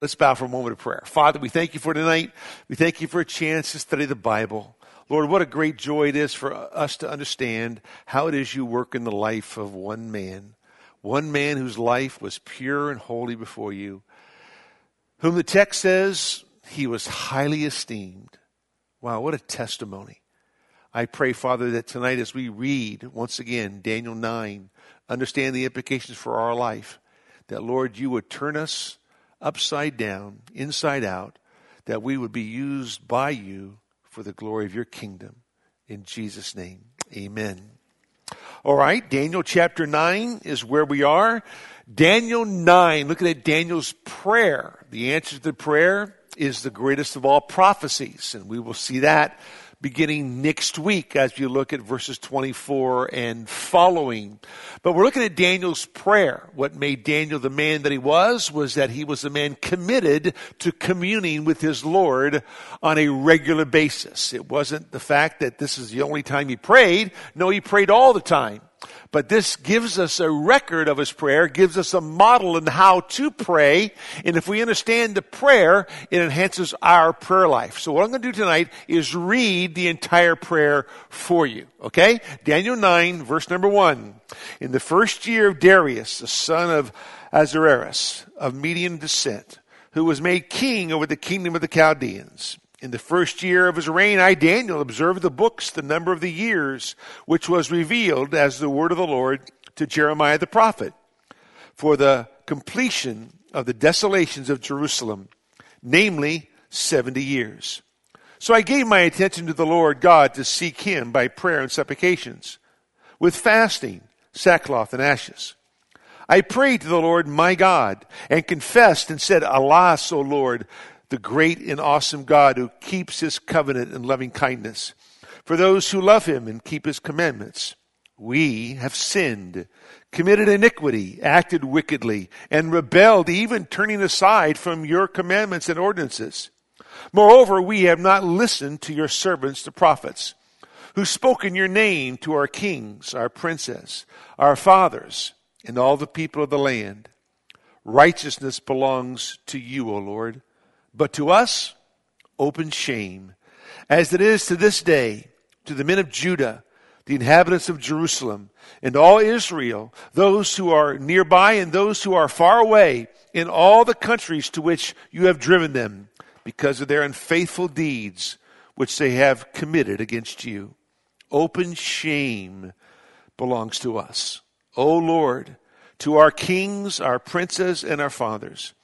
Let's bow for a moment of prayer. Father, we thank you for tonight. We thank you for a chance to study the Bible. Lord, what a great joy it is for us to understand how it is you work in the life of one man, one man whose life was pure and holy before you, whom the text says he was highly esteemed. Wow, what a testimony. I pray, Father, that tonight as we read once again Daniel 9, understand the implications for our life, that Lord, you would turn us upside down, inside out, that we would be used by you for the glory of your kingdom. In Jesus' name, amen. All right, Daniel chapter 9 is where we are. Daniel 9, looking at Daniel's prayer. The answer to the prayer is the greatest of all prophecies, and we will see that beginning next week as you look at verses 24 and following. But we're looking at Daniel's prayer. What made Daniel the man that he was was that he was a man committed to communing with his Lord on a regular basis. It wasn't the fact that this is the only time he prayed. No, he prayed all the time. But this gives us a record of his prayer, gives us a model in how to pray. And if we understand the prayer, it enhances our prayer life. So what I'm going to do tonight is read the entire prayer for you. Okay? Daniel 9, verse number 1. In the first year of Darius, the son of Ahasuerus, of Median descent, who was made king over the kingdom of the Chaldeans, in the first year of his reign, I, Daniel, observed the books, the number of the years, which was revealed as the word of the Lord to Jeremiah the prophet, for the completion of the desolations of Jerusalem, namely 70 years. So I gave my attention to the Lord God to seek him by prayer and supplications, with fasting, sackcloth, and ashes. I prayed to the Lord my God and confessed and said, Alas, O Lord, the great and awesome God who keeps his covenant and loving kindness for those who love him and keep his commandments. We have sinned, committed iniquity, acted wickedly, and rebelled, even turning aside from your commandments and ordinances. Moreover, we have not listened to your servants, the prophets, who spoke in your name to our kings, our princes, our fathers, and all the people of the land. Righteousness belongs to you, O Lord but to us, open shame, as it is to this day to the men of Judah, the inhabitants of Jerusalem, and all Israel, those who are nearby and those who are far away, in all the countries to which you have driven them, because of their unfaithful deeds which they have committed against you. Open shame belongs to us. O Lord, to our kings, our princes, and our fathers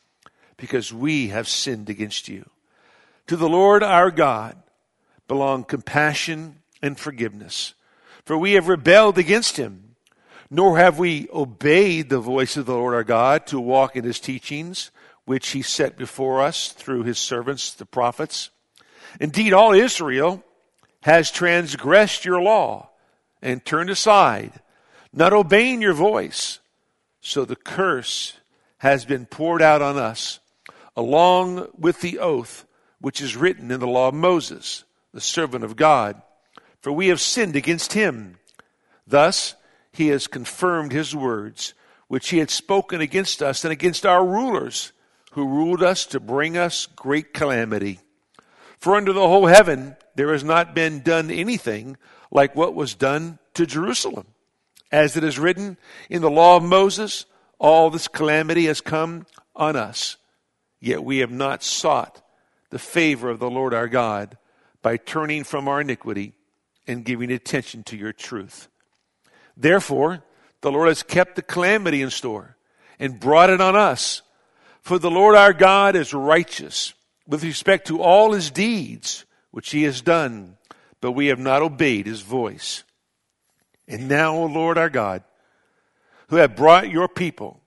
because we have sinned against you. To the Lord our God belong compassion and forgiveness, for we have rebelled against him, nor have we obeyed the voice of the Lord our God to walk in his teachings, which he set before us through his servants, the prophets. Indeed, all Israel has transgressed your law and turned aside, not obeying your voice. So the curse has been poured out on us along with the oath which is written in the law of Moses, the servant of God. For we have sinned against him. Thus, he has confirmed his words, which he had spoken against us and against our rulers, who ruled us to bring us great calamity. For under the whole heaven there has not been done anything like what was done to Jerusalem. As it is written in the law of Moses, all this calamity has come on us Yet we have not sought the favor of the Lord our God by turning from our iniquity and giving attention to your truth. Therefore, the Lord has kept the calamity in store and brought it on us. For the Lord our God is righteous with respect to all his deeds which he has done, but we have not obeyed his voice. And now, O Lord our God, who have brought your people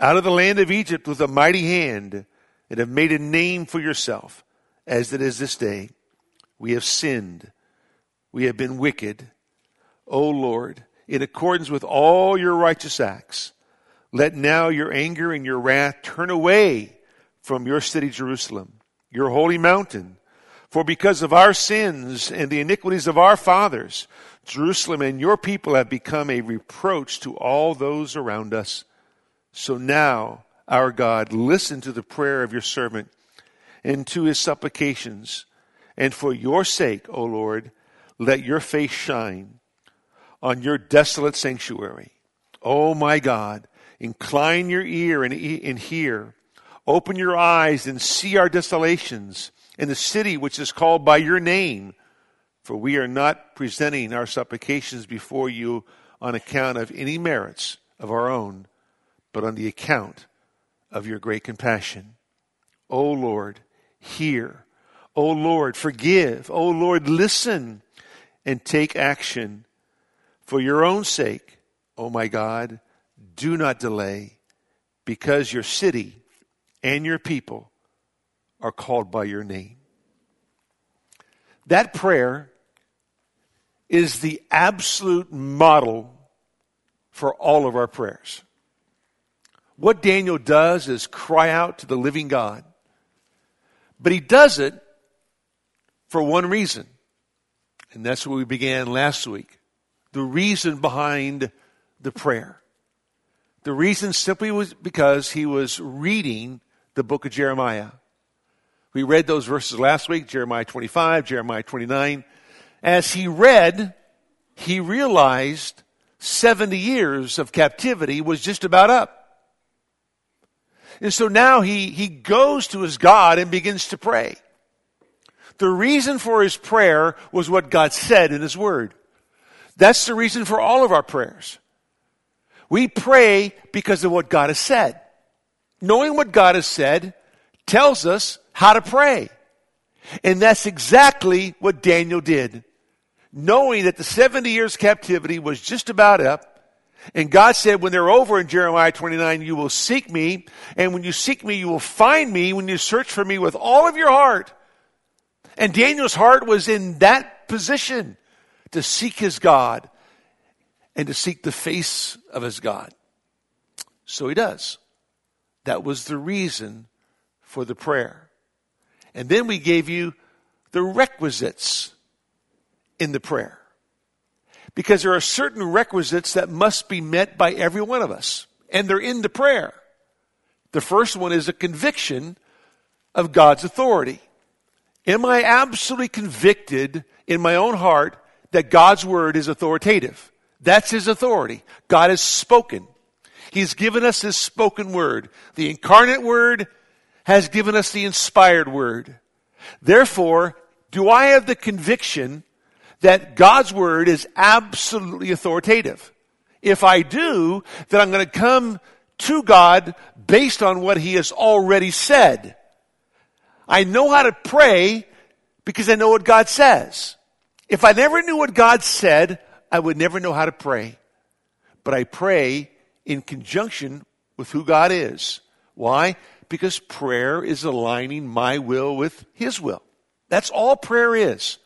out of the land of Egypt with a mighty hand, and have made a name for yourself, as it is this day. We have sinned. We have been wicked. O Lord, in accordance with all your righteous acts, let now your anger and your wrath turn away from your city Jerusalem, your holy mountain. For because of our sins and the iniquities of our fathers, Jerusalem and your people have become a reproach to all those around us. So now our God, listen to the prayer of your servant and to his supplications. And for your sake, O Lord, let your face shine on your desolate sanctuary. O my God, incline your ear and, and hear. Open your eyes and see our desolations in the city which is called by your name. For we are not presenting our supplications before you on account of any merits of our own, but on the account of your great compassion. O Lord, hear. O Lord, forgive. O Lord, listen and take action. For your own sake, O my God, do not delay, because your city and your people are called by your name. That prayer is the absolute model for all of our prayers. What Daniel does is cry out to the living God. But he does it for one reason. And that's what we began last week. The reason behind the prayer. The reason simply was because he was reading the book of Jeremiah. We read those verses last week, Jeremiah 25, Jeremiah 29. As he read, he realized 70 years of captivity was just about up. And so now he, he goes to his God and begins to pray. The reason for his prayer was what God said in his word. That's the reason for all of our prayers. We pray because of what God has said. Knowing what God has said tells us how to pray. And that's exactly what Daniel did. Knowing that the 70 years captivity was just about up, and God said, when they're over in Jeremiah 29, you will seek me. And when you seek me, you will find me when you search for me with all of your heart. And Daniel's heart was in that position to seek his God and to seek the face of his God. So he does. That was the reason for the prayer. And then we gave you the requisites in the prayer because there are certain requisites that must be met by every one of us, and they're in the prayer. The first one is a conviction of God's authority. Am I absolutely convicted in my own heart that God's word is authoritative? That's his authority. God has spoken. He's given us his spoken word. The incarnate word has given us the inspired word. Therefore, do I have the conviction that God's word is absolutely authoritative. If I do, then I'm going to come to God based on what he has already said. I know how to pray because I know what God says. If I never knew what God said, I would never know how to pray. But I pray in conjunction with who God is. Why? Because prayer is aligning my will with His will. That's all prayer is.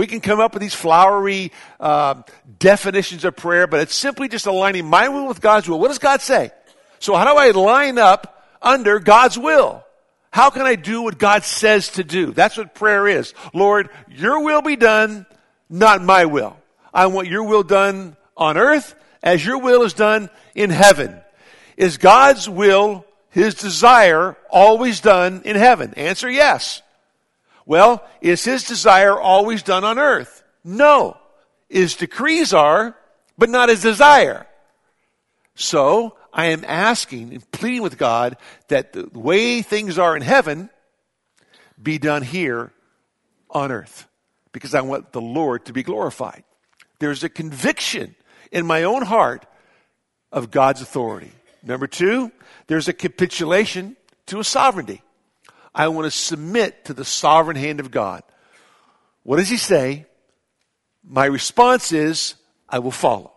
We can come up with these flowery uh, definitions of prayer, but it's simply just aligning my will with God's will. What does God say? So how do I line up under God's will? How can I do what God says to do? That's what prayer is. Lord, your will be done, not my will. I want your will done on earth as your will is done in heaven. Is God's will, his desire, always done in heaven? Answer yes. Well, is his desire always done on earth? No. His decrees are, but not his desire. So, I am asking and pleading with God that the way things are in heaven be done here on earth because I want the Lord to be glorified. There's a conviction in my own heart of God's authority. Number two, there's a capitulation to a sovereignty. I want to submit to the sovereign hand of God. What does he say? My response is, I will follow.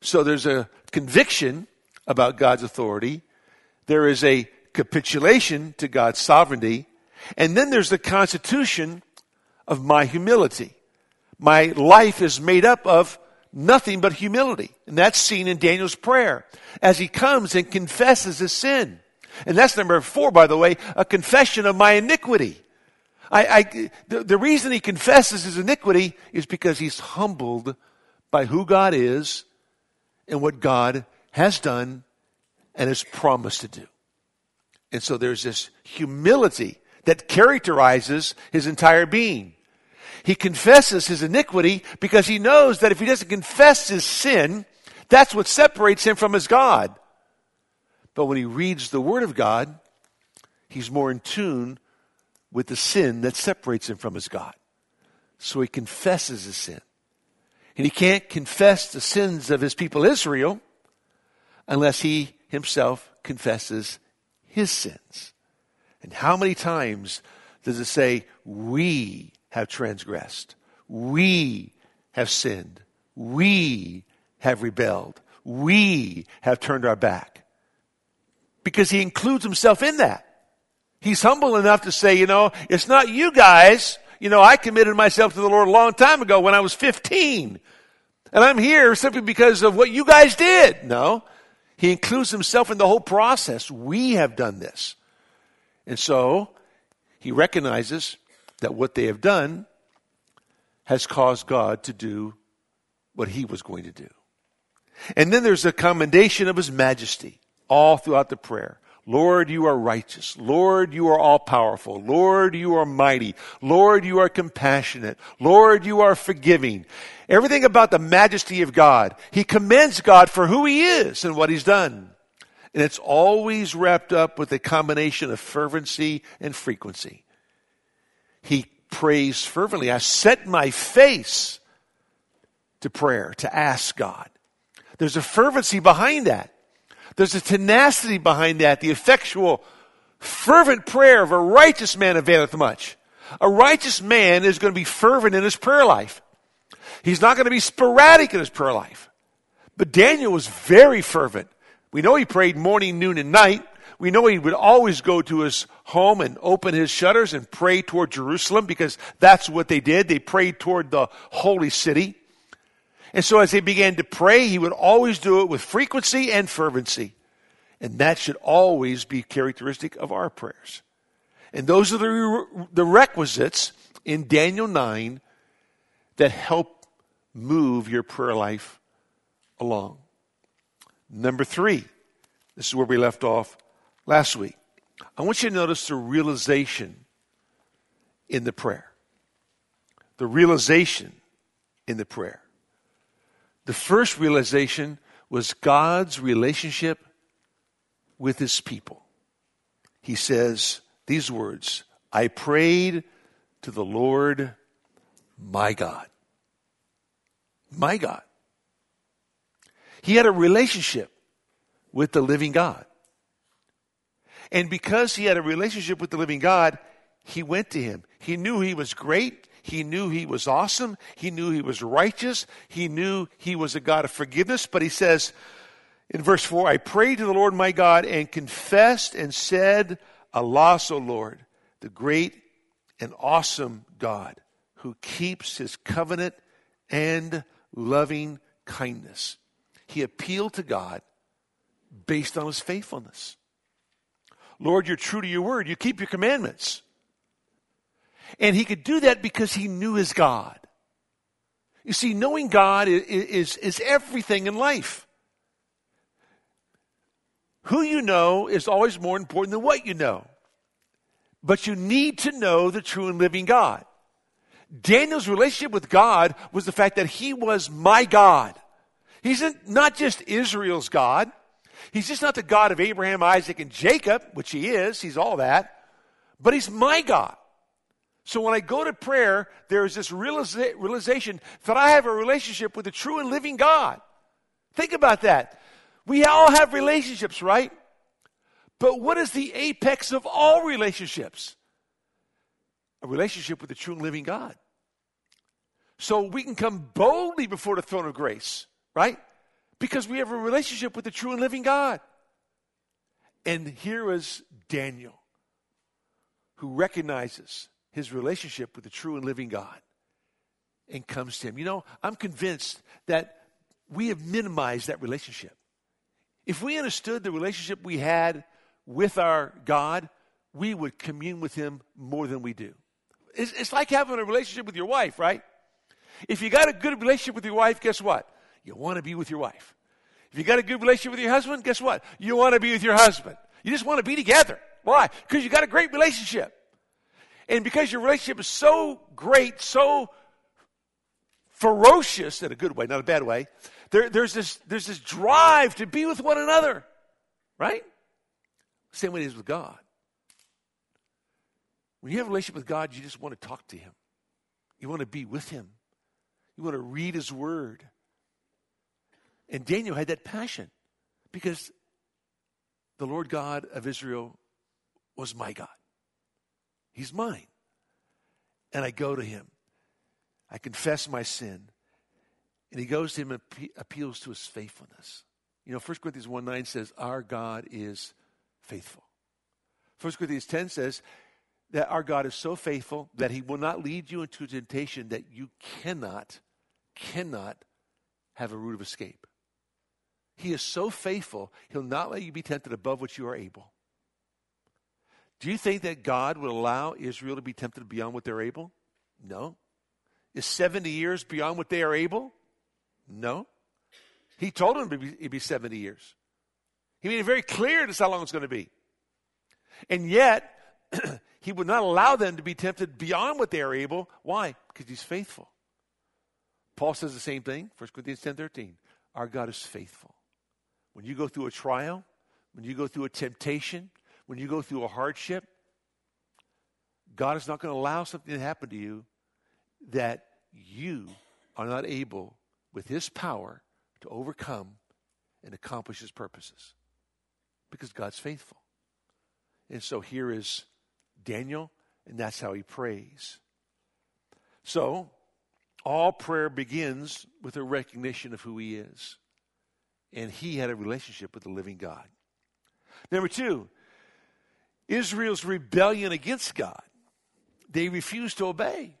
So there's a conviction about God's authority. There is a capitulation to God's sovereignty. And then there's the constitution of my humility. My life is made up of nothing but humility. And that's seen in Daniel's prayer as he comes and confesses his sin. And that's number four, by the way, a confession of my iniquity. I, I, the, the reason he confesses his iniquity is because he's humbled by who God is and what God has done and has promised to do. And so there's this humility that characterizes his entire being. He confesses his iniquity because he knows that if he doesn't confess his sin, that's what separates him from his God. But when he reads the Word of God, he's more in tune with the sin that separates him from his God. So he confesses his sin. And he can't confess the sins of his people Israel unless he himself confesses his sins. And how many times does it say, we have transgressed? We have sinned. We have rebelled. We have turned our back. Because he includes himself in that. He's humble enough to say, you know, it's not you guys. You know, I committed myself to the Lord a long time ago when I was 15. And I'm here simply because of what you guys did. No. He includes himself in the whole process. We have done this. And so he recognizes that what they have done has caused God to do what he was going to do. And then there's a commendation of his majesty all throughout the prayer. Lord, you are righteous. Lord, you are all powerful. Lord, you are mighty. Lord, you are compassionate. Lord, you are forgiving. Everything about the majesty of God. He commends God for who he is and what he's done. And it's always wrapped up with a combination of fervency and frequency. He prays fervently. I set my face to prayer, to ask God. There's a fervency behind that. There's a tenacity behind that, the effectual, fervent prayer of a righteous man availeth much. A righteous man is going to be fervent in his prayer life. He's not going to be sporadic in his prayer life. But Daniel was very fervent. We know he prayed morning, noon, and night. We know he would always go to his home and open his shutters and pray toward Jerusalem because that's what they did. They prayed toward the holy city. And so as they began to pray, he would always do it with frequency and fervency. And that should always be characteristic of our prayers. And those are the, the requisites in Daniel 9 that help move your prayer life along. Number three, this is where we left off last week. I want you to notice the realization in the prayer. The realization in the prayer. The first realization was God's relationship with his people. He says these words I prayed to the Lord my God. My God. He had a relationship with the living God. And because he had a relationship with the living God, he went to him. He knew he was great. He knew he was awesome. He knew he was righteous. He knew he was a God of forgiveness. But he says in verse 4 I prayed to the Lord my God and confessed and said, Alas, O Lord, the great and awesome God who keeps his covenant and loving kindness. He appealed to God based on his faithfulness. Lord, you're true to your word. You keep your commandments. And he could do that because he knew his God. You see, knowing God is, is, is everything in life. Who you know is always more important than what you know. But you need to know the true and living God. Daniel's relationship with God was the fact that he was my God. He's not just Israel's God. He's just not the God of Abraham, Isaac, and Jacob, which he is. He's all that. But he's my God. So when I go to prayer, there is this realiza- realization that I have a relationship with the true and living God. Think about that. We all have relationships, right? But what is the apex of all relationships? A relationship with the true and living God. So we can come boldly before the throne of grace, right? Because we have a relationship with the true and living God. And here is Daniel, who recognizes his relationship with the true and living God and comes to him. You know, I'm convinced that we have minimized that relationship. If we understood the relationship we had with our God, we would commune with him more than we do. It's, it's like having a relationship with your wife, right? If you got a good relationship with your wife, guess what? You want to be with your wife. If you got a good relationship with your husband, guess what? You want to be with your husband. You just want to be together. Why? Because you got a great relationship. And because your relationship is so great, so ferocious in a good way, not a bad way, there, there's, this, there's this drive to be with one another, right? Same way it is with God. When you have a relationship with God, you just want to talk to Him. You want to be with Him. You want to read His Word. And Daniel had that passion because the Lord God of Israel was my God. He's mine. And I go to Him. I confess my sin. And He goes to Him and appeals to His faithfulness. You know, 1 Corinthians 1 9 says, Our God is faithful. 1 Corinthians 10 says that our God is so faithful that he will not lead you into temptation that you cannot, cannot have a route of escape. He is so faithful, he'll not let you be tempted above what you are able. Do you think that God would allow Israel to be tempted beyond what they're able? No. Is 70 years beyond what they are able? No. He told them it'd be 70 years. He made it very clear that's how long it's going to be. And yet, he would not allow them to be tempted beyond what they are able. Why? Because he's faithful. Paul says the same thing, 1 Corinthians 10 13. Our God is faithful. When you go through a trial, when you go through a temptation, when you go through a hardship, God is not going to allow something to happen to you that you are not able, with His power, to overcome and accomplish His purposes because God's faithful. And so here is Daniel, and that's how he prays. So, all prayer begins with a recognition of who he is. And he had a relationship with the living God. Number two, Israel's rebellion against God. They refused to obey.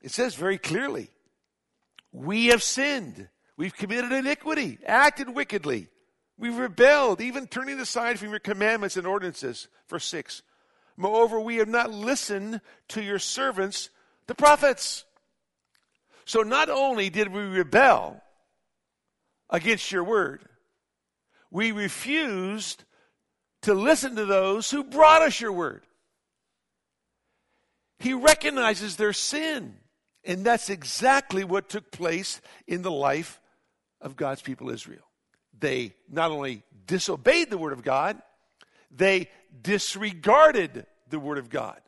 It says very clearly, we have sinned. We've committed iniquity, acted wickedly. We've rebelled, even turning aside from your commandments and ordinances. Verse 6. Moreover, we have not listened to your servants, the prophets. So not only did we rebel against your word, we refused to listen to those who brought us your word. He recognizes their sin. And that's exactly what took place in the life of God's people Israel they not only disobeyed the Word of God, they disregarded the Word of God.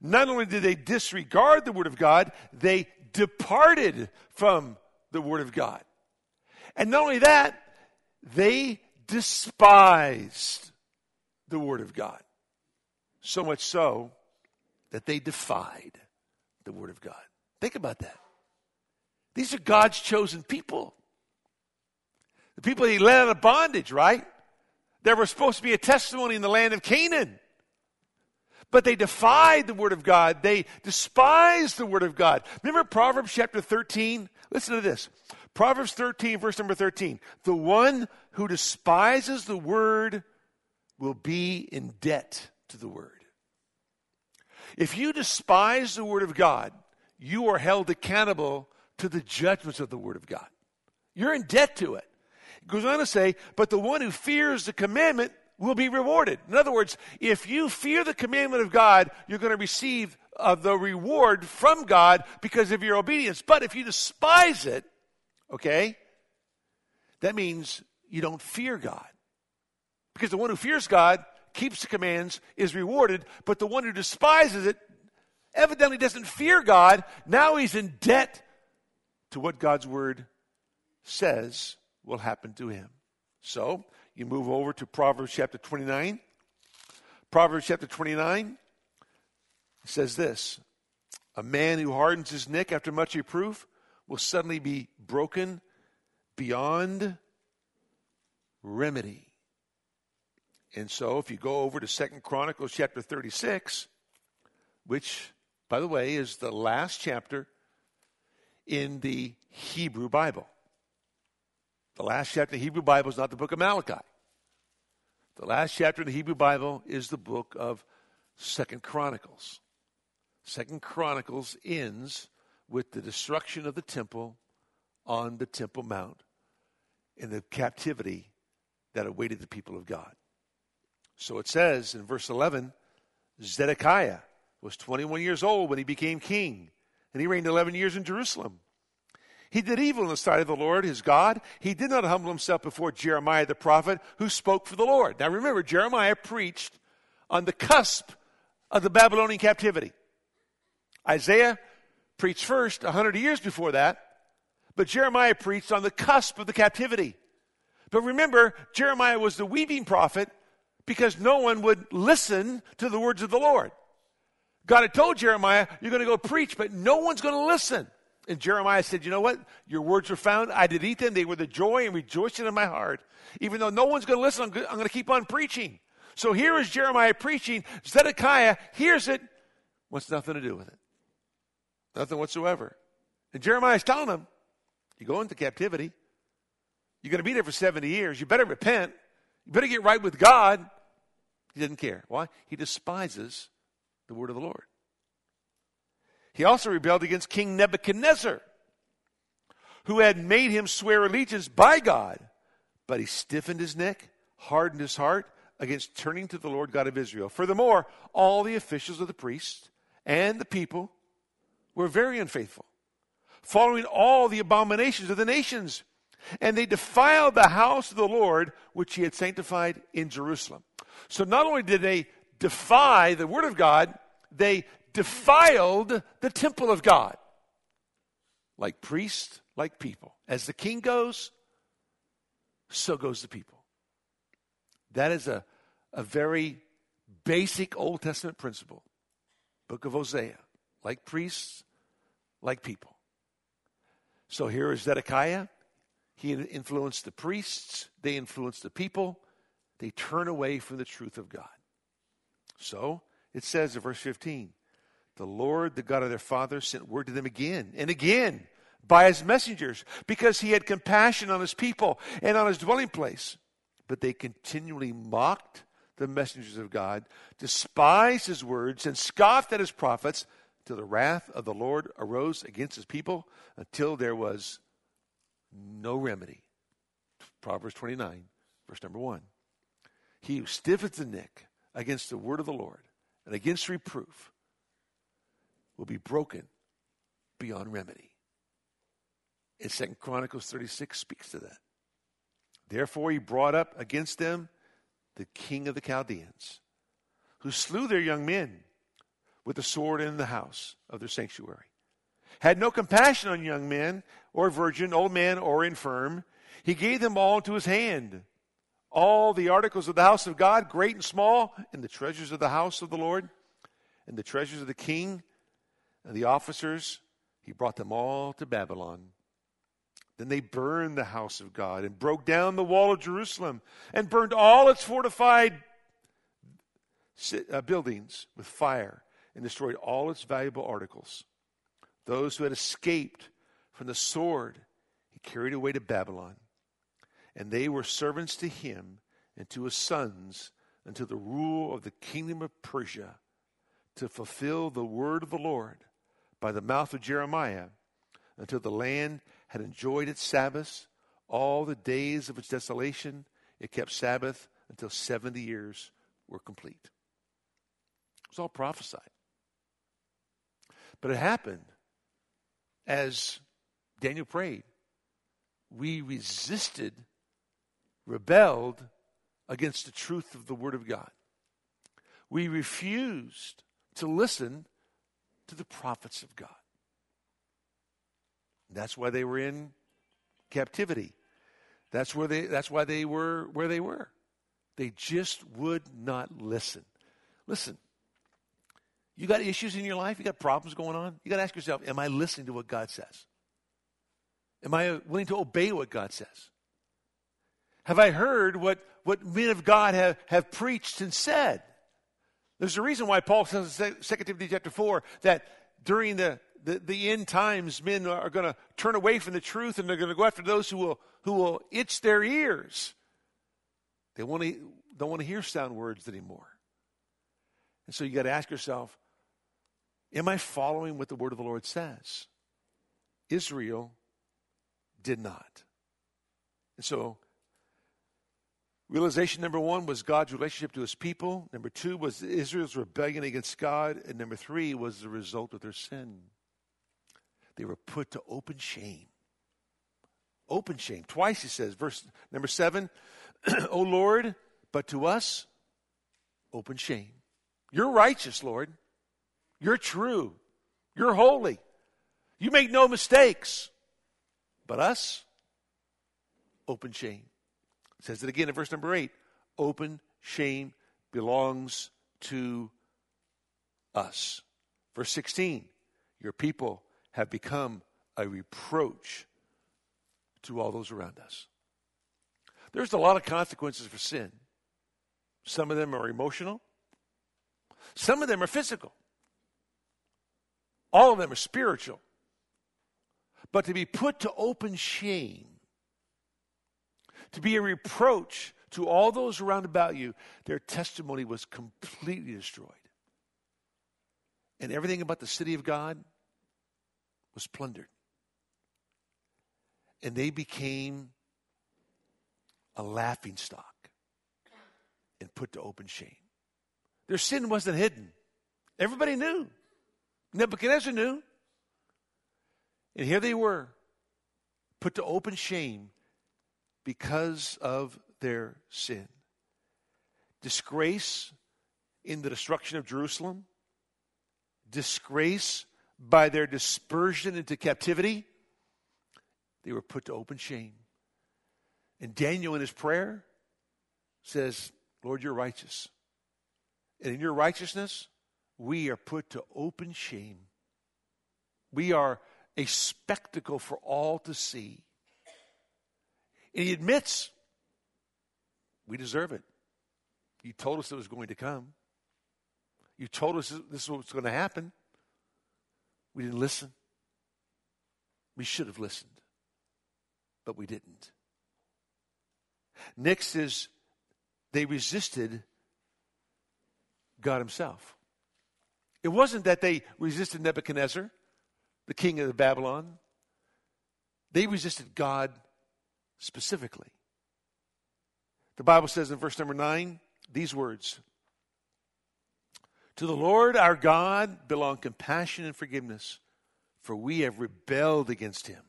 Not only did they disregard the Word of God, they departed from the Word of God. And not only that, they despised the Word of God. So much so that they defied the Word of God. Think about that. These are God's chosen people. The people he led out of bondage, right? They were supposed to be a testimony in the land of Canaan. But they defied the word of God. They despised the word of God. Remember Proverbs chapter 13? Listen to this. Proverbs 13, verse number 13. The one who despises the word will be in debt to the word. If you despise the word of God, you are held accountable to the judgments of the word of God. You're in debt to it It goes on to say, but the one who fears the commandment will be rewarded. In other words, if you fear the commandment of God, you're going to receive uh, the reward from God because of your obedience. But if you despise it, okay, that means you don't fear God. Because the one who fears God keeps the commands is rewarded, but the one who despises it evidently doesn't fear God. Now he's in debt to what God's word says will happen to him. So you move over to Proverbs chapter 29. Proverbs chapter 29 says this A man who hardens his neck after much reproof will suddenly be broken beyond remedy. And so if you go over to Second Chronicles chapter 36, which, by the way, is the last chapter in the Hebrew Bible. The last chapter of the Hebrew Bible is not the book of Malachi. The last chapter of the Hebrew Bible is the book of Second Chronicles. Second Chronicles ends with the destruction of the temple on the Temple Mount and the captivity that awaited the people of God. So it says in verse 11 Zedekiah was 21 years old when he became king, and he reigned 11 years in Jerusalem. He did evil in the sight of the Lord his God. He did not humble himself before Jeremiah the prophet, who spoke for the Lord. Now remember, Jeremiah preached on the cusp of the Babylonian captivity. Isaiah preached first, 100 years before that, but Jeremiah preached on the cusp of the captivity. But remember, Jeremiah was the weeping prophet because no one would listen to the words of the Lord. God had told Jeremiah, You're going to go preach, but no one's going to listen. And Jeremiah said, You know what? Your words were found. I did eat them. They were the joy and rejoicing in my heart. Even though no one's going to listen, I'm going to keep on preaching. So here is Jeremiah preaching. Zedekiah hears it, wants nothing to do with it. Nothing whatsoever. And Jeremiah is telling him, You go into captivity. You're going to be there for 70 years. You better repent. You better get right with God. He didn't care. Why? He despises the word of the Lord. He also rebelled against King Nebuchadnezzar, who had made him swear allegiance by God, but he stiffened his neck, hardened his heart against turning to the Lord God of Israel. Furthermore, all the officials of the priests and the people were very unfaithful, following all the abominations of the nations. And they defiled the house of the Lord, which he had sanctified in Jerusalem. So not only did they defy the word of God, they defiled the temple of God. Like priests, like people. As the king goes, so goes the people. That is a, a very basic Old Testament principle. Book of Hosea. Like priests, like people. So here is Zedekiah. He influenced the priests, they influenced the people. They turn away from the truth of God. So it says in verse 15 the Lord, the God of their fathers, sent word to them again and again by his messengers because he had compassion on his people and on his dwelling place. But they continually mocked the messengers of God, despised his words, and scoffed at his prophets till the wrath of the Lord arose against his people until there was no remedy. Proverbs 29, verse number 1. He who stiffens the neck against the word of the Lord and against reproof will be broken beyond remedy. And Second Chronicles 36 speaks to that. Therefore, he brought up against them the king of the Chaldeans, who slew their young men with the sword in the house of their sanctuary. Had no compassion on young men or virgin, old man or infirm. He gave them all into his hand. All the articles of the house of God, great and small, and the treasures of the house of the Lord, and the treasures of the king, and the officers, he brought them all to Babylon. Then they burned the house of God and broke down the wall of Jerusalem and burned all its fortified uh, buildings with fire and destroyed all its valuable articles. Those who had escaped from the sword, he carried away to Babylon. And they were servants to him and to his sons until the rule of the kingdom of Persia to fulfill the word of the Lord by the mouth of Jeremiah until the land had enjoyed its Sabbaths, all the days of its desolation. It kept Sabbath until 70 years were complete. It was all prophesied. But it happened as Daniel prayed. We resisted, rebelled against the truth of the Word of God. We refused to listen to the prophets of God. That's why they were in captivity. That's where they that's why they were where they were. They just would not listen. Listen. You got issues in your life, you got problems going on. You got to ask yourself, am I listening to what God says? Am I willing to obey what God says? Have I heard what, what men of God have, have preached and said? There's a reason why Paul says in 2 Timothy chapter 4 that during the, the, the end times, men are going to turn away from the truth and they're going to go after those who will, who will itch their ears. They want to, don't want to hear sound words anymore. And so you got to ask yourself, am I following what the word of the Lord says? Israel did not. And so Realization number one was God's relationship to his people. Number two was Israel's rebellion against God. And number three was the result of their sin. They were put to open shame. Open shame. Twice he says, verse number seven, O Lord, but to us, open shame. You're righteous, Lord. You're true. You're holy. You make no mistakes. But us, open shame. Says it again in verse number eight. Open shame belongs to us. Verse 16, your people have become a reproach to all those around us. There's a lot of consequences for sin. Some of them are emotional, some of them are physical, all of them are spiritual. But to be put to open shame, to be a reproach to all those around about you, their testimony was completely destroyed. And everything about the city of God was plundered. And they became a laughing stock and put to open shame. Their sin wasn't hidden. Everybody knew. Nebuchadnezzar knew. And here they were, put to open shame because of their sin. Disgrace in the destruction of Jerusalem, disgrace by their dispersion into captivity, they were put to open shame. And Daniel, in his prayer, says, Lord, you're righteous. And in your righteousness, we are put to open shame. We are a spectacle for all to see. And he admits, we deserve it. You told us it was going to come. You told us this was going to happen. We didn't listen. We should have listened, but we didn't. Next is they resisted God Himself. It wasn't that they resisted Nebuchadnezzar, the king of Babylon, they resisted God specifically. The Bible says in verse number 9 these words To the Lord our God belong compassion and forgiveness, for we have rebelled against him.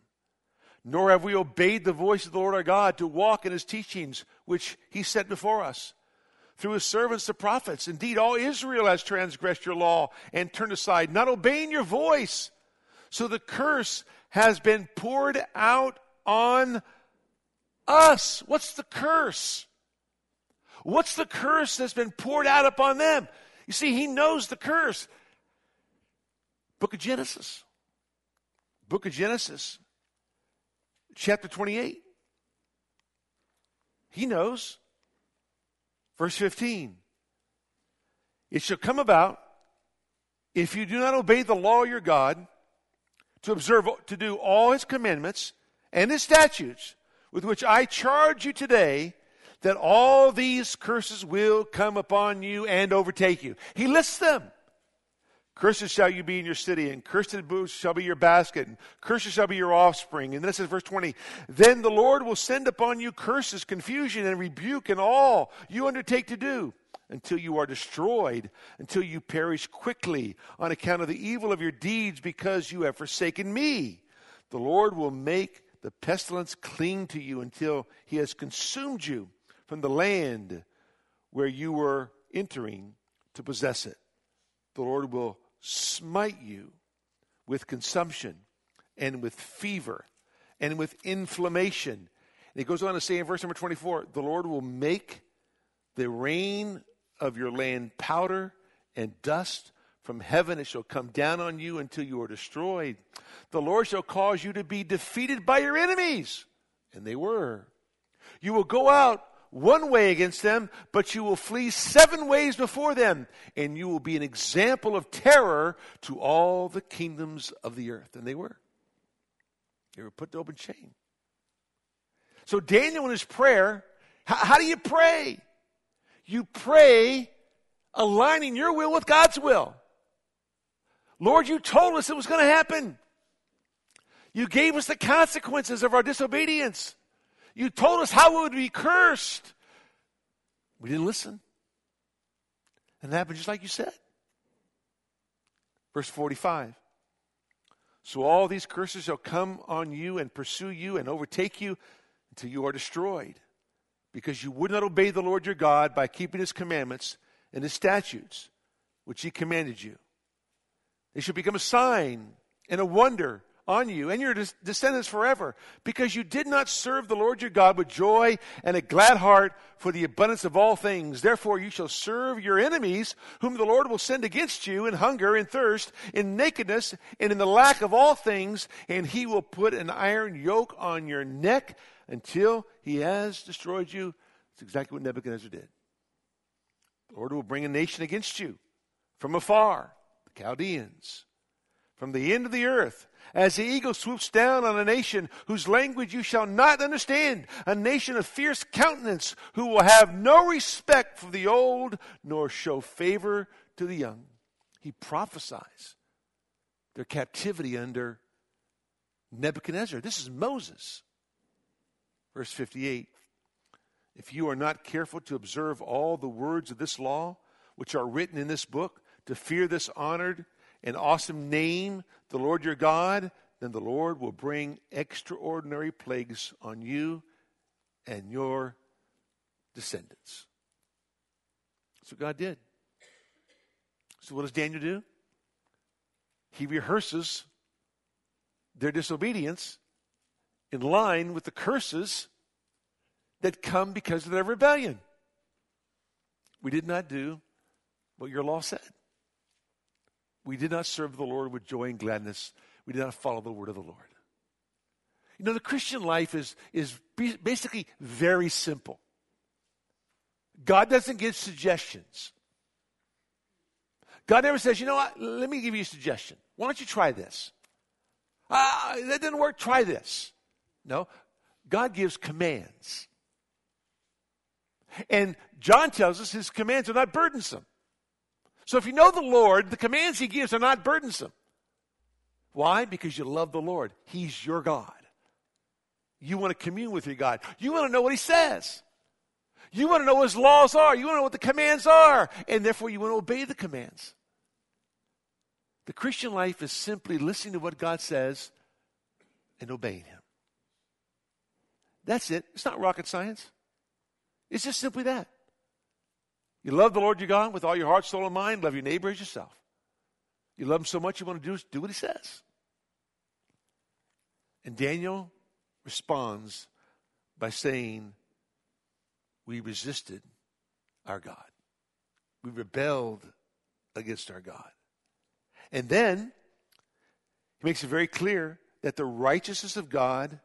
Nor have we obeyed the voice of the Lord our God to walk in his teachings, which he set before us through his servants the prophets. Indeed, all Israel has transgressed your law and turned aside, not obeying your voice. So the curse has been poured out on us. What's the curse? What's the curse that's been poured out upon them? You see, he knows the curse. Book of Genesis. Book of Genesis, chapter 28. He knows. Verse 15. It shall come about if you do not obey the law of your God to observe, to do all his commandments and his statutes with which I charge you today that all these curses will come upon you and overtake you. He lists them. Curses shall you be in your city, and cursed shall be your basket, and curses shall be your offspring. And then it says, verse 20, Then the Lord will send upon you curses, confusion, and rebuke, and all you undertake to do, until you are destroyed, until you perish quickly on account of the evil of your deeds, because you have forsaken me. The Lord will make the pestilence cling to you until he has consumed you from the land where you were entering to possess it. The Lord will smite you with consumption and with fever and with inflammation. And he goes on to say in verse number 24 the Lord will make the rain of your land powder and dust from heaven it shall come down on you until you are destroyed. The Lord shall cause you to be defeated by your enemies. And they were. You will go out one way against them, but you will flee seven ways before them, and you will be an example of terror to all the kingdoms of the earth. And they were. They were put to open shame. So Daniel in his prayer, how, how do you pray? You pray aligning your will with God's will. Lord, you told us it was going to happen. You gave us the consequences of our disobedience. You told us how we would be cursed. We didn't listen. And it happened just like you said. Verse 45. So all these curses shall come on you and pursue you and overtake you until you are destroyed, because you would not obey the Lord your God by keeping his commandments and his statutes, which he commanded you. They shall become a sign and a wonder on you and your descendants forever, because you did not serve the Lord your God with joy and a glad heart for the abundance of all things. Therefore, you shall serve your enemies, whom the Lord will send against you in hunger and thirst, in nakedness and in the lack of all things, and he will put an iron yoke on your neck until he has destroyed you. That's exactly what Nebuchadnezzar did. The Lord will bring a nation against you from afar, the Chaldeans, from the end of the earth as the eagle swoops down on a nation whose language you shall not understand, a nation of fierce countenance who will have no respect for the old nor show favor to the young. He prophesies their captivity under Nebuchadnezzar. This is Moses. Verse 58 If you are not careful to observe all the words of this law, which are written in this book, to fear this honored and awesome name, the Lord your God, then the Lord will bring extraordinary plagues on you and your descendants. That's what God did. So, what does Daniel do? He rehearses their disobedience in line with the curses that come because of their rebellion. We did not do what your law said. We did not serve the Lord with joy and gladness. We did not follow the word of the Lord. You know, the Christian life is, is basically very simple. God doesn't give suggestions. God never says, you know what, let me give you a suggestion. Why don't you try this? Ah, that didn't work, try this. No, God gives commands. And John tells us his commands are not burdensome. So if you know the Lord, the commands he gives are not burdensome. Why? Because you love the Lord. He's your God. You want to commune with your God. You want to know what he says. You want to know what his laws are. You want to know what the commands are. And therefore, you want to obey the commands. The Christian life is simply listening to what God says and obeying him. That's it. It's not rocket science. It's just simply that. You love the Lord your God with all your heart, soul, and mind. Love your neighbor as yourself. You love him so much you want to do, do what he says. And Daniel responds by saying, We resisted our God. We rebelled against our God. And then he makes it very clear that the righteousness of God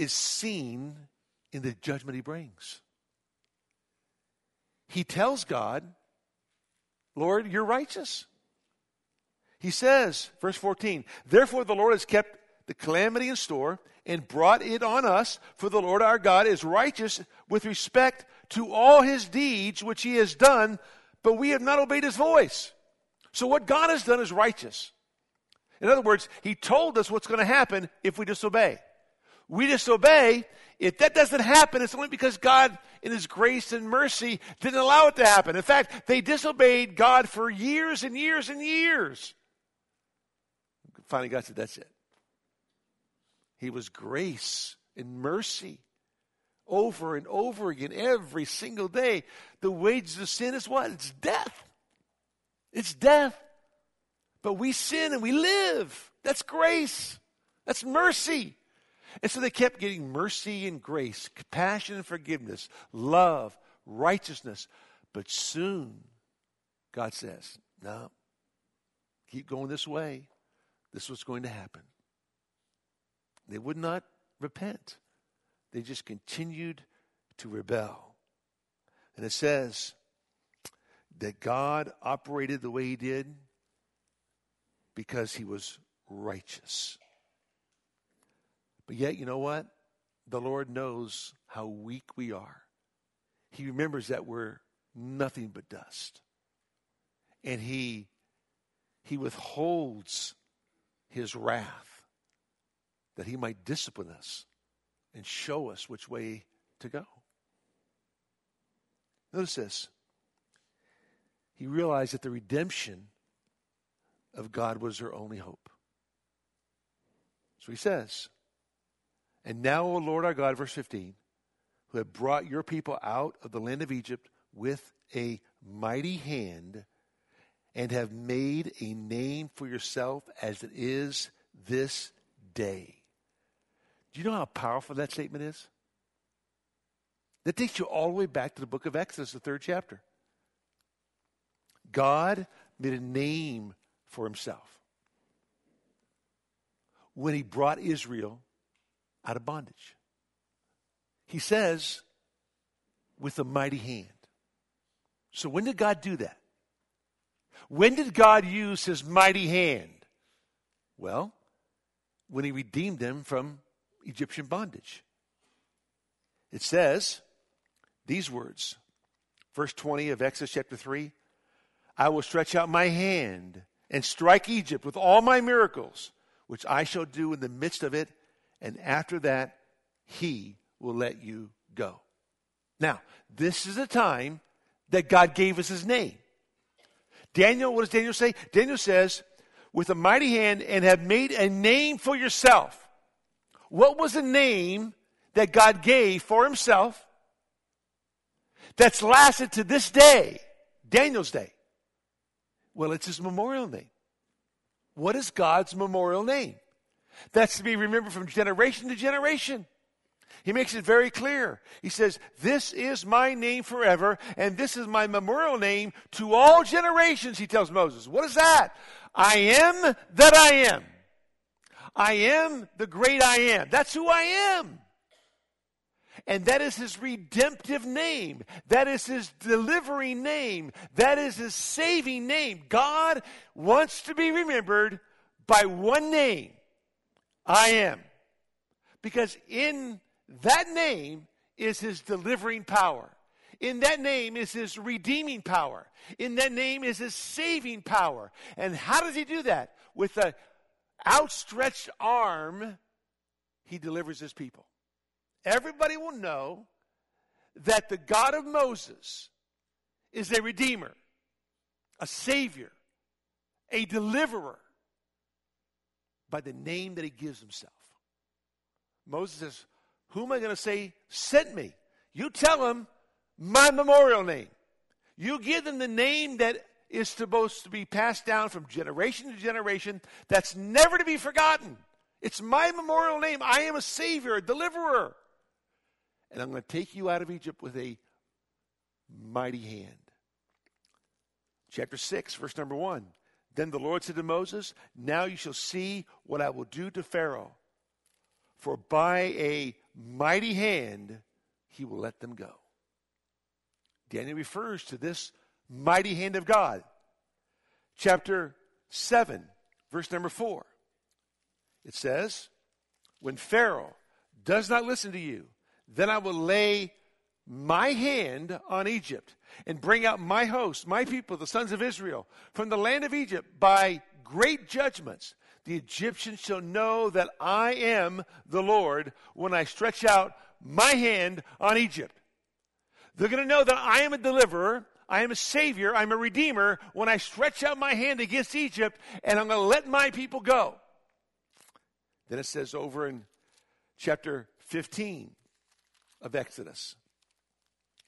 is seen in the judgment he brings he tells God, Lord, you're righteous. He says, verse 14, therefore the Lord has kept the calamity in store and brought it on us, for the Lord our God is righteous with respect to all his deeds which he has done, but we have not obeyed his voice. So what God has done is righteous. In other words, he told us what's going to happen if we disobey. We disobey, if that doesn't happen, it's only because God, in His grace and mercy, didn't allow it to happen. In fact, they disobeyed God for years and years and years. Finally, God said, That's it. He was grace and mercy over and over again every single day. The wages of sin is what? It's death. It's death. But we sin and we live. That's grace. That's mercy. And so they kept getting mercy and grace, compassion and forgiveness, love, righteousness. But soon, God says, no, keep going this way. This is what's going to happen. They would not repent, they just continued to rebel. And it says that God operated the way He did because He was righteous. But yet, you know what? The Lord knows how weak we are. He remembers that we're nothing but dust. And he he withholds his wrath that he might discipline us and show us which way to go. Notice this. He realized that the redemption of God was their only hope. So he says, And now, O Lord our God, verse 15, who have brought your people out of the land of Egypt with a mighty hand and have made a name for yourself as it is this day. Do you know how powerful that statement is? That takes you all the way back to the book of Exodus, the third chapter. God made a name for himself when he brought Israel out of bondage. He says, with a mighty hand. So when did God do that? When did God use his mighty hand? Well, when he redeemed them from Egyptian bondage. It says these words, verse 20 of Exodus chapter 3 I will stretch out my hand and strike Egypt with all my miracles, which I shall do in the midst of it, and after that, he will let you go. Now, this is the time that God gave us his name. Daniel, what does Daniel say? Daniel says, with a mighty hand and have made a name for yourself. What was the name that God gave for himself that's lasted to this day, Daniel's day? Well, it's his memorial name. What is God's memorial name? That's to be remembered from generation to generation. He makes it very clear. He says, This is my name forever, and this is my memorial name to all generations, he tells Moses. What is that? I am that I am. I am the great I am. That's who I am. And that is his redemptive name. That is his delivering name. That is his saving name. God wants to be remembered by one name I am. Because in that name is his delivering power. In that name is his redeeming power. In that name is his saving power. And how does he do that? With an outstretched arm, he delivers his people. Everybody will know that the God of Moses is a redeemer, a savior, a deliverer by the name that he gives himself. Moses says, who am I going to say sent me? You tell them my memorial name. You give them the name that is supposed to be passed down from generation to generation that's never to be forgotten. It's my memorial name. I am a savior, a deliverer. And I'm going to take you out of Egypt with a mighty hand. Chapter 6, verse number 1. Then the Lord said to Moses, Now you shall see what I will do to Pharaoh. For by a mighty hand he will let them go. Daniel refers to this mighty hand of God. Chapter 7, verse number 4. It says, When Pharaoh does not listen to you, then I will lay my hand on Egypt and bring out my host, my people, the sons of Israel, from the land of Egypt by great judgments the Egyptians shall know that I am the Lord when I stretch out my hand on Egypt. They're going to know that I am a deliverer, I am a savior, I'm a redeemer when I stretch out my hand against Egypt and I'm going to let my people go. Then it says over in chapter 15 of Exodus,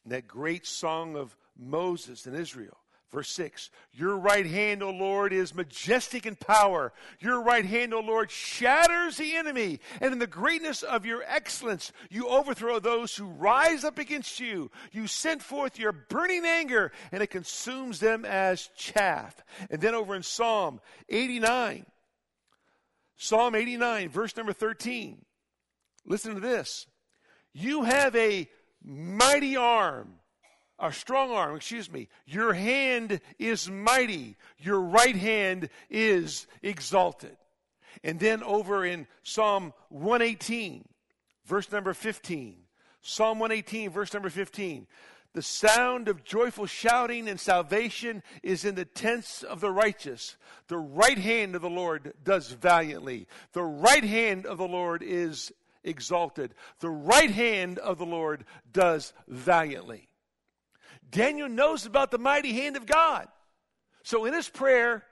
that great song of Moses and Israel. Verse 6 Your right hand, O Lord, is majestic in power. Your right hand, O Lord, shatters the enemy. And in the greatness of your excellence, you overthrow those who rise up against you. You send forth your burning anger, and it consumes them as chaff. And then over in Psalm 89, Psalm 89, verse number 13. Listen to this. You have a mighty arm a strong arm, excuse me. Your hand is mighty. Your right hand is exalted. And then over in Psalm 118, verse number 15. Psalm 118, verse number 15. The sound of joyful shouting and salvation is in the tents of the righteous. The right hand of the Lord does valiantly. The right hand of the Lord is exalted. The right hand of the Lord does valiantly. Daniel knows about the mighty hand of God. So in his prayer,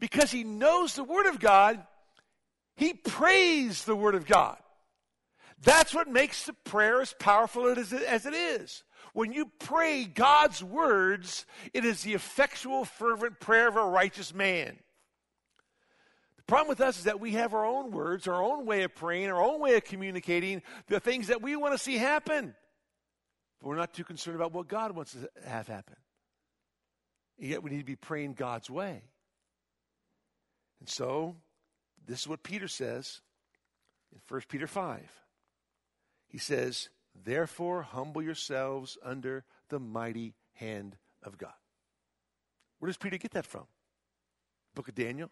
because he knows the Word of God, he prays the Word of God. That's what makes the prayer as powerful as it is. When you pray God's words, it is the effectual, fervent prayer of a righteous man. The problem with us is that we have our own words, our own way of praying, our own way of communicating the things that we want to see happen. But we're not too concerned about what God wants to have happen. And yet we need to be praying God's way. And so, this is what Peter says in 1 Peter 5. He says, Therefore, humble yourselves under the mighty hand of God. Where does Peter get that from? Book of Daniel?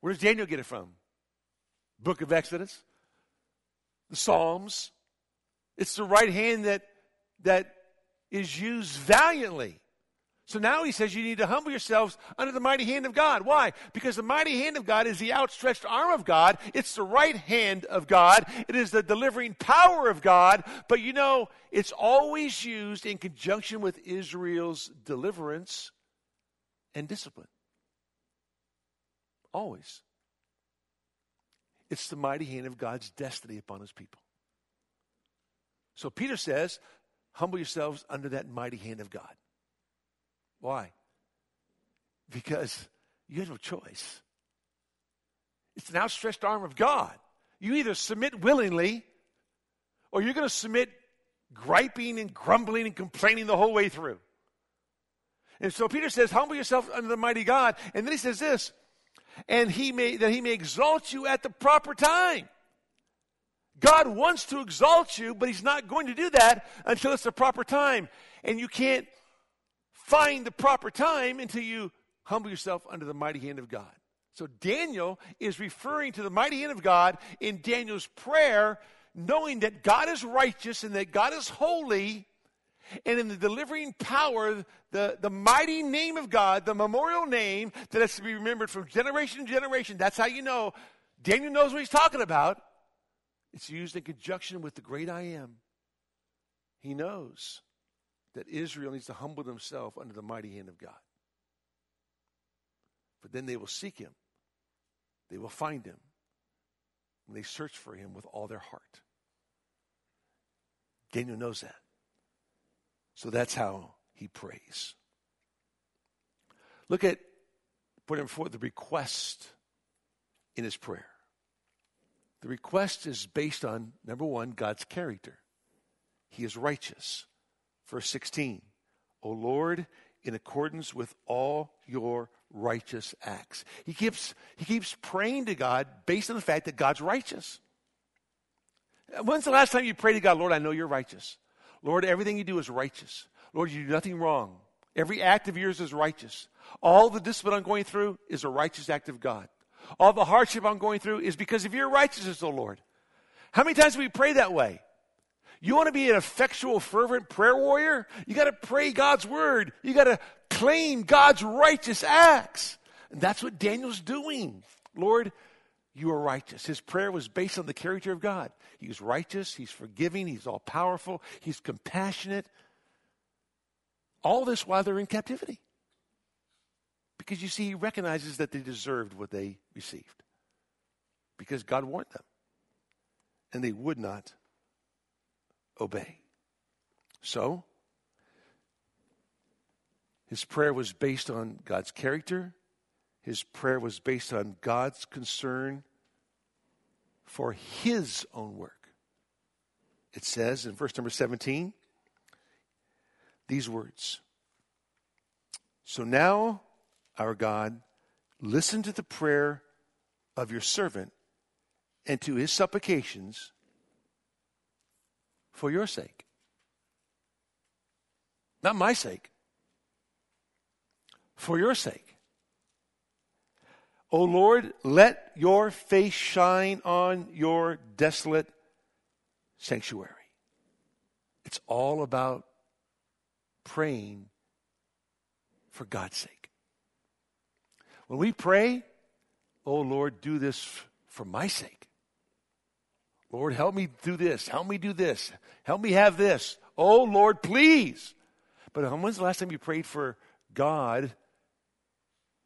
Where does Daniel get it from? Book of Exodus? The Psalms? It's the right hand that, that is used valiantly so now he says you need to humble yourselves under the mighty hand of God. Why? Because the mighty hand of God is the outstretched arm of God. It's the right hand of God. It is the delivering power of God. But you know, it's always used in conjunction with Israel's deliverance and discipline. Always. It's the mighty hand of God's destiny upon his people. So Peter says, humble yourselves under that mighty hand of God. Why? Because you have no choice. It's an outstretched arm of God. You either submit willingly or you're going to submit griping and grumbling and complaining the whole way through. And so Peter says, humble yourself under the mighty God. And then he says this, and he may, that he may exalt you at the proper time. God wants to exalt you, but he's not going to do that until it's the proper time. And you can't find the proper time until you humble yourself under the mighty hand of God. So Daniel is referring to the mighty hand of God in Daniel's prayer, knowing that God is righteous and that God is holy. And in the delivering power, the, the mighty name of God, the memorial name that has to be remembered from generation to generation, that's how you know Daniel knows what he's talking about. It's used in conjunction with the great I am. He knows that Israel needs to humble themselves under the mighty hand of God. But then they will seek him, they will find him when they search for him with all their heart. Daniel knows that. So that's how he prays. Look at, putting forward the request in his prayer. The request is based on, number one, God's character. He is righteous. Verse 16, O Lord, in accordance with all your righteous acts. He keeps, he keeps praying to God based on the fact that God's righteous. When's the last time you prayed to God, Lord, I know you're righteous? Lord, everything you do is righteous. Lord, you do nothing wrong. Every act of yours is righteous. All the discipline I'm going through is a righteous act of God. All the hardship I'm going through is because of your righteousness, O Lord. How many times do we pray that way? You want to be an effectual, fervent prayer warrior? You got to pray God's word. You got to claim God's righteous acts. And that's what Daniel's doing. Lord, you are righteous. His prayer was based on the character of God. He's righteous, he's forgiving, he's all powerful, he's compassionate. All this while they're in captivity. Because you see, he recognizes that they deserved what they received. Because God warned them. And they would not obey. So, his prayer was based on God's character. His prayer was based on God's concern for his own work. It says in verse number 17 these words So now, our God, listen to the prayer of your servant and to his supplications for your sake. Not my sake. For your sake. O Lord, let your face shine on your desolate sanctuary. It's all about praying for God's sake. When we pray, oh Lord, do this for my sake. Lord, help me do this. Help me do this. Help me have this. Oh, Lord, please. But when's the last time you prayed for God's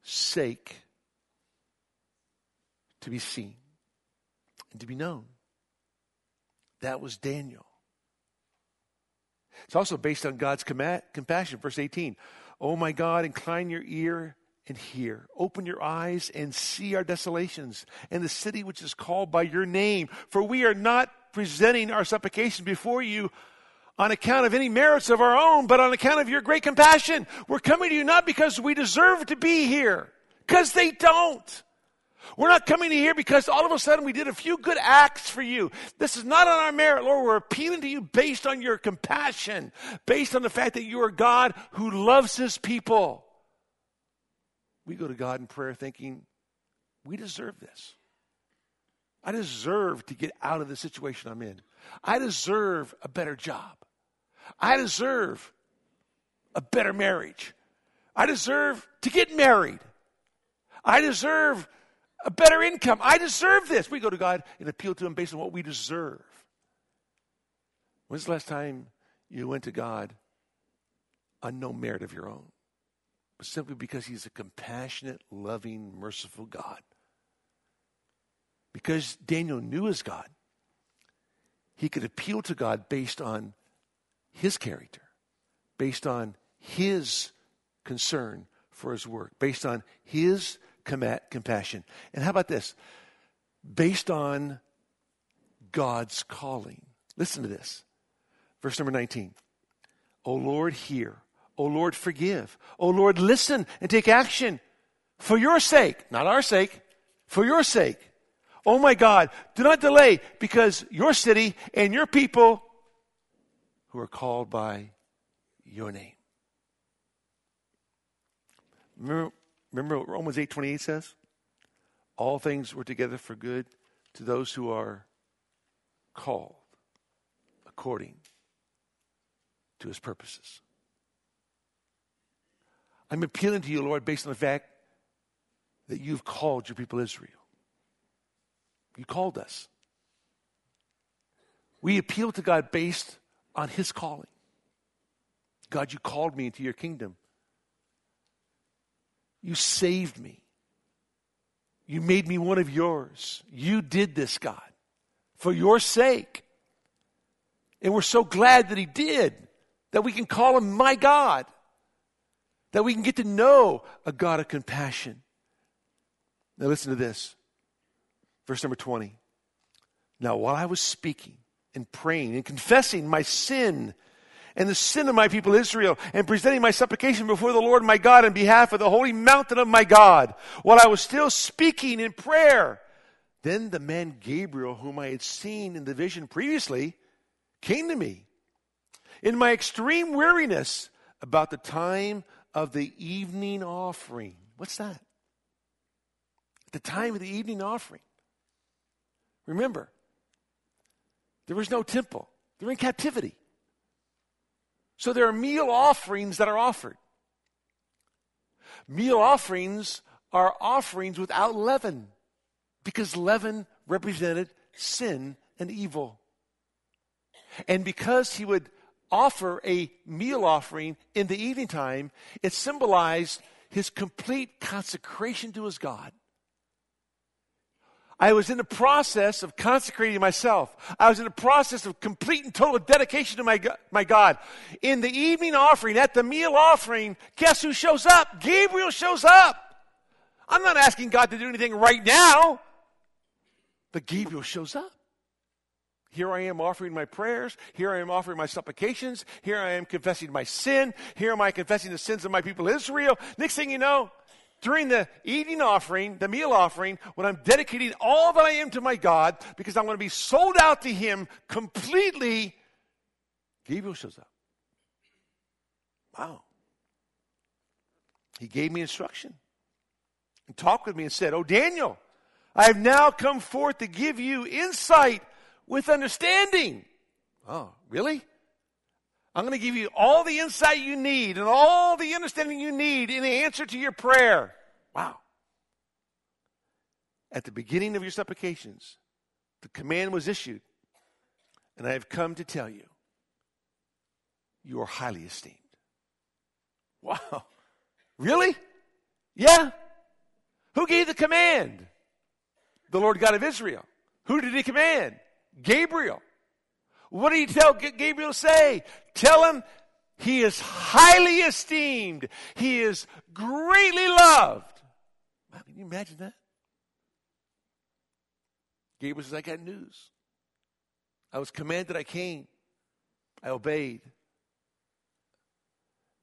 sake to be seen and to be known? That was Daniel. It's also based on God's compassion. Verse 18 Oh my God, incline your ear and hear. Open your eyes and see our desolations and the city which is called by your name. For we are not presenting our supplication before you on account of any merits of our own, but on account of your great compassion. We're coming to you not because we deserve to be here, because they don't. We're not coming to here because all of a sudden we did a few good acts for you. This is not on our merit, Lord. We're appealing to you based on your compassion, based on the fact that you are God who loves his people. We go to God in prayer thinking, we deserve this. I deserve to get out of the situation I'm in. I deserve a better job. I deserve a better marriage. I deserve to get married. I deserve a better income. I deserve this. We go to God and appeal to Him based on what we deserve. When's the last time you went to God on no merit of your own? But simply because He's a compassionate, loving, merciful God. Because Daniel knew his God, he could appeal to God based on his character, based on his concern for his work, based on his compassion. And how about this? Based on God's calling. Listen to this. Verse number 19. O Lord, hear. O Lord, forgive. O Lord, listen and take action for your sake, not our sake, for your sake. Oh my God, do not delay because your city and your people who are called by your name. Remember what Romans 8:28 says? All things work together for good to those who are called according to his purposes. I'm appealing to you, Lord, based on the fact that you've called your people Israel. You called us. We appeal to God based on his calling. God, you called me into your kingdom. You saved me. You made me one of yours. You did this, God, for your sake. And we're so glad that He did, that we can call Him my God, that we can get to know a God of compassion. Now, listen to this. Verse number 20. Now, while I was speaking and praying and confessing my sin, and the sin of my people Israel and presenting my supplication before the Lord my God on behalf of the holy mountain of my God while I was still speaking in prayer. Then the man Gabriel, whom I had seen in the vision previously, came to me in my extreme weariness about the time of the evening offering. What's that? The time of the evening offering. Remember, there was no temple, they're in captivity. So there are meal offerings that are offered. Meal offerings are offerings without leaven because leaven represented sin and evil. And because he would offer a meal offering in the evening time, it symbolized his complete consecration to his God. I was in the process of consecrating myself. I was in the process of complete and total dedication to my, my God. In the evening offering, at the meal offering, guess who shows up? Gabriel shows up. I'm not asking God to do anything right now, but Gabriel shows up. Here I am offering my prayers. Here I am offering my supplications. Here I am confessing my sin. Here am I confessing the sins of my people Israel. Next thing you know, during the evening offering, the meal offering, when I'm dedicating all that I am to my God, because I'm going to be sold out to Him completely, Gabriel shows up. Wow. He gave me instruction and talked with me and said, Oh, Daniel, I have now come forth to give you insight with understanding. Oh, really? I'm going to give you all the insight you need and all the understanding you need in the answer to your prayer. Wow. At the beginning of your supplications, the command was issued, and I have come to tell you, you are highly esteemed. Wow. Really? Yeah. Who gave the command? The Lord God of Israel. Who did he command? Gabriel. What did he tell Gabriel say? Tell him he is highly esteemed. He is greatly loved. Wow, can you imagine that? Gabriel says, I got news. I was commanded, I came. I obeyed.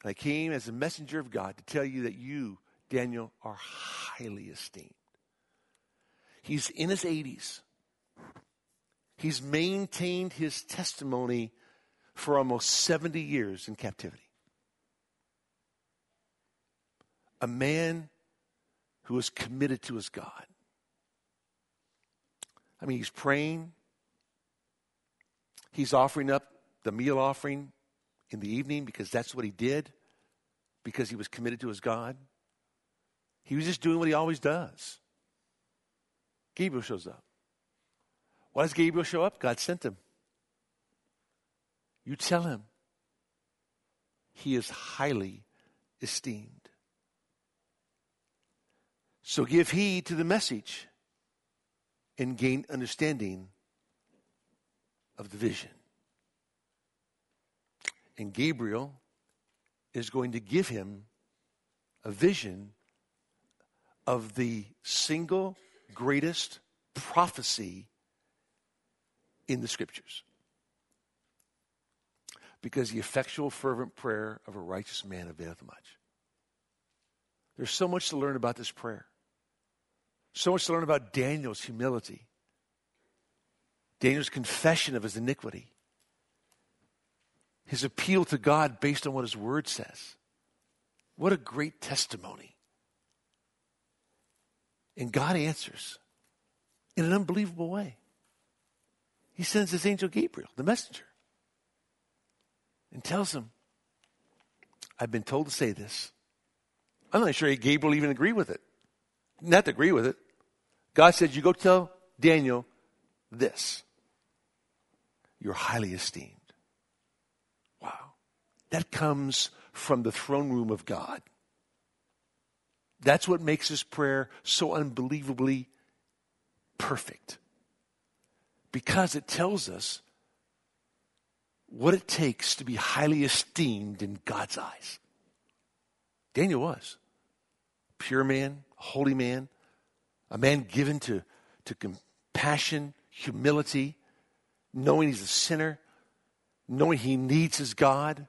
I came as a messenger of God to tell you that you, Daniel, are highly esteemed. He's in his 80s. He's maintained his testimony for almost 70 years in captivity. A man who is committed to his God. I mean, he's praying, he's offering up the meal offering in the evening because that's what he did, because he was committed to his God. He was just doing what he always does. Gabriel shows up. Why does Gabriel show up? God sent him. You tell him he is highly esteemed. So give heed to the message and gain understanding of the vision. And Gabriel is going to give him a vision of the single greatest prophecy in the scriptures. Because the effectual, fervent prayer of a righteous man availeth much. There's so much to learn about this prayer. So much to learn about Daniel's humility, Daniel's confession of his iniquity, his appeal to God based on what his word says. What a great testimony. And God answers in an unbelievable way. He sends his angel Gabriel, the messenger, and tells him, I've been told to say this. I'm not sure Gabriel even agreed with it. Not to agree with it. God said, You go tell Daniel this. You're highly esteemed. Wow. That comes from the throne room of God. That's what makes this prayer so unbelievably perfect. Because it tells us what it takes to be highly esteemed in God's eyes. Daniel was. Pure man, holy man, a man given to, to compassion, humility, knowing he's a sinner, knowing he needs his God.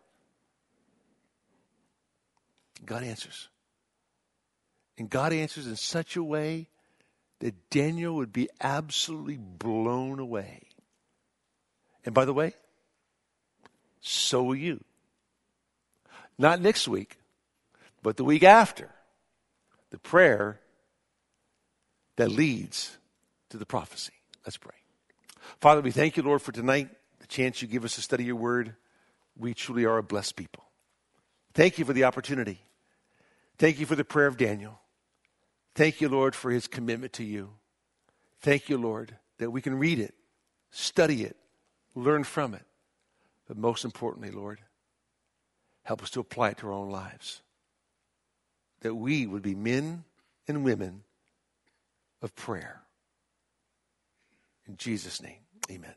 God answers. And God answers in such a way that Daniel would be absolutely blown away. And by the way, so will you. Not next week, but the week after. The prayer that leads to the prophecy. Let's pray. Father, we thank you, Lord, for tonight, the chance you give us to study your word. We truly are a blessed people. Thank you for the opportunity. Thank you for the prayer of Daniel. Thank you, Lord, for his commitment to you. Thank you, Lord, that we can read it, study it, learn from it. But most importantly, Lord, help us to apply it to our own lives. That we would be men and women of prayer. In Jesus' name, amen.